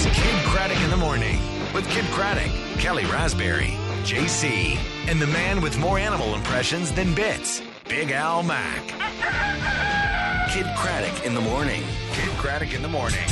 It's Kidd Kraddick in the morning with Kidd Kraddick, Kellie Rasberry, JC, and the man with more animal impressions than bits, Big Al Mack. Kidd Kraddick in the morning. Kidd Kraddick in the morning.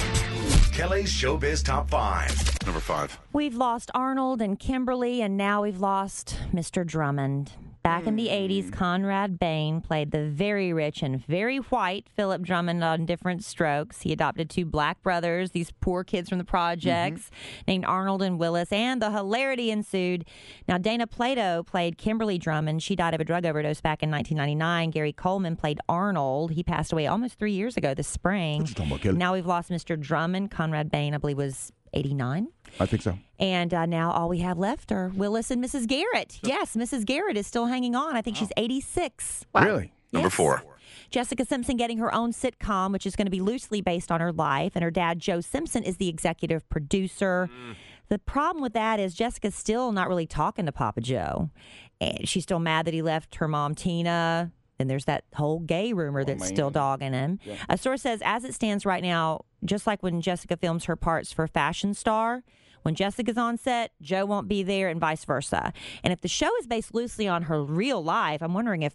Kellie's Showbiz Top 5. Number five. We've lost Arnold and Kimberly, and now we've lost Mr. Drummond. Back in the 80s, Conrad Bain played the very rich and very white Philip Drummond on Diff'rent Strokes. He adopted two black brothers, these poor kids from the projects, named Arnold and Willis, and the hilarity ensued. Now, Dana Plato played Kimberly Drummond. She died of a drug overdose back in 1999. Gary Coleman played Arnold. He passed away almost three years ago this spring. What you talking about, Kellie? Now we've lost Mr. Drummond. Conrad Bain, I believe, was 89. I think so. And uh, now all we have left are Willis and Mrs. Garrett. Yes, Mrs. Garrett is still hanging on. I think she's 86. Really? Number Yes. four. Jessica Simpson getting her own sitcom, which is going to be loosely based on her life. And her dad, Joe Simpson, is the executive producer. The problem with that is Jessica's still not really talking to Papa Joe. And she's still mad that he left her mom, Tina. And there's that whole gay rumor that's still dogging him. A source says, as it stands right now, just like when Jessica films her parts for Fashion Star, when Jessica's on set, Joe won't be there, and vice versa. And if the show is based loosely on her real life, I'm wondering if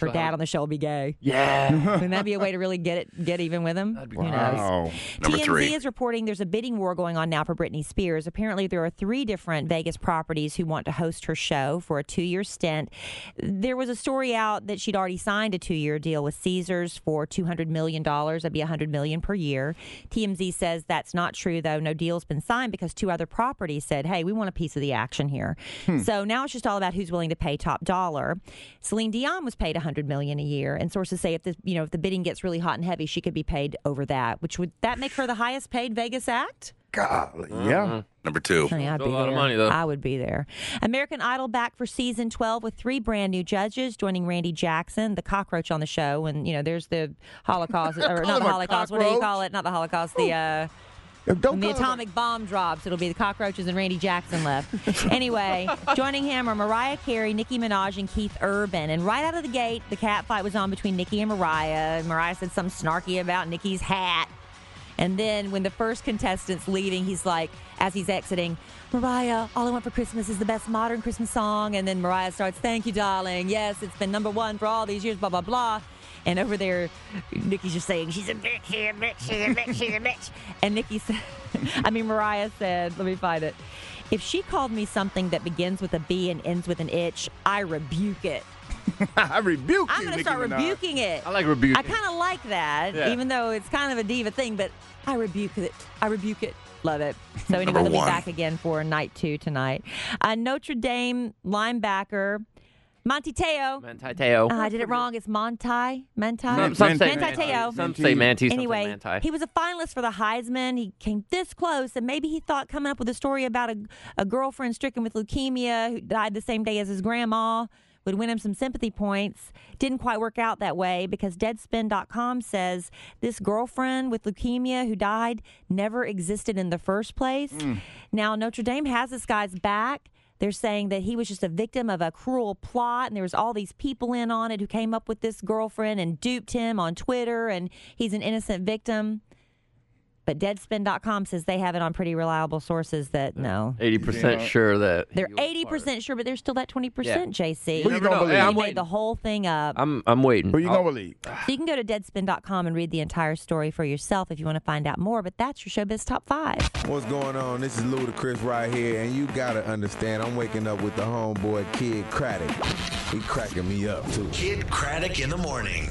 her dad on the show will be gay. Yeah. Wouldn't that be a way to really get it, get even with him? Who knows? Wow. Number TMZ three. is reporting there's a bidding war going on now for Britney Spears. Apparently, there are three different Vegas properties who want to host her show for a two year stint. There was a story out that she'd already signed a two year deal with Caesars for $200 million. That'd be $100 million per year. TMZ says that's not true, though. No deal's been signed because two other properties said, hey, we want a piece of the action here. So now it's just all about who's willing to pay top dollar. Celine Dion was paid 100 million a year, and sources say if the you know if the bidding gets really hot and heavy, she could be paid over that. Which would that make her the highest paid Vegas act? Golly. Yeah. Number two. Honey, I'd Still be a lot of there. money, though. I would be there. American Idol back for season 12 with three brand new judges joining Randy Jackson, the cockroach on the show. And, you know, there's the Holocaust, or not the a Holocaust, what do you call it? Not the Holocaust, the, uh, Don't when the atomic bomb drops, it'll be the cockroaches and Randy Jackson left. anyway, joining him are Mariah Carey, Nicki Minaj, and Keith Urban. And right out of the gate, the cat fight was on between Nicki and Mariah. Mariah said something snarky about Nicki's hat. And then when the first contestant's leaving, he's like, as he's exiting, Mariah, All I Want for Christmas is the best modern Christmas song. And then Mariah starts, Thank you, darling. Yes, it's been number one for all these years, blah, blah, blah. And over there, Nicki's just saying, She's a bitch, she's a bitch, she's a bitch, she's a bitch. And Nikki said, I mean, Mariah said, Let me find it. If she called me something that begins with a B and ends with an itch, I rebuke it. I rebuke I'm you, going to Nicki start Minaj. rebuking it. I like rebuking. I kind of like that, Yeah. even though it's kind of a diva thing, but I rebuke it. I rebuke it. Love it. So anyway, Number we'll be one. back again for night two tonight. Uh, Notre Dame linebacker Monty Teo. Manti Teo. Uh, I did it wrong. It's Monty. Manti. Some, some say Manti Teo. Some say Manti. Some Anyway, say Manti. he was a finalist for the Heisman. He came this close, and maybe he thought coming up with a story about a, a girlfriend stricken with leukemia who died the same day as his grandma would win him some sympathy points. Didn't quite work out that way because Deadspin.com says this girlfriend with leukemia who died never existed in the first place. Now, Notre Dame has this guy's back. They're saying that he was just a victim of a cruel plot, and there was all these people in on it who came up with this girlfriend and duped him on Twitter, and he's an innocent victim. But Deadspin.com says they have it on pretty reliable sources that no. Eighty percent sure that They're eighty percent sure, but there's still that twenty percent, JC. Who you gonna believe? I'm made waiting. the whole thing up. I'm I'm waiting. Who you gonna believe? so you can go to Deadspin.com and read the entire story for yourself if you want to find out more. But that's your showbiz top five. What's going on? This is Ludacris right here, and you gotta understand, I'm waking up with the homeboy Kidd Kraddick. He cracking me up too. Kidd Kraddick in the morning.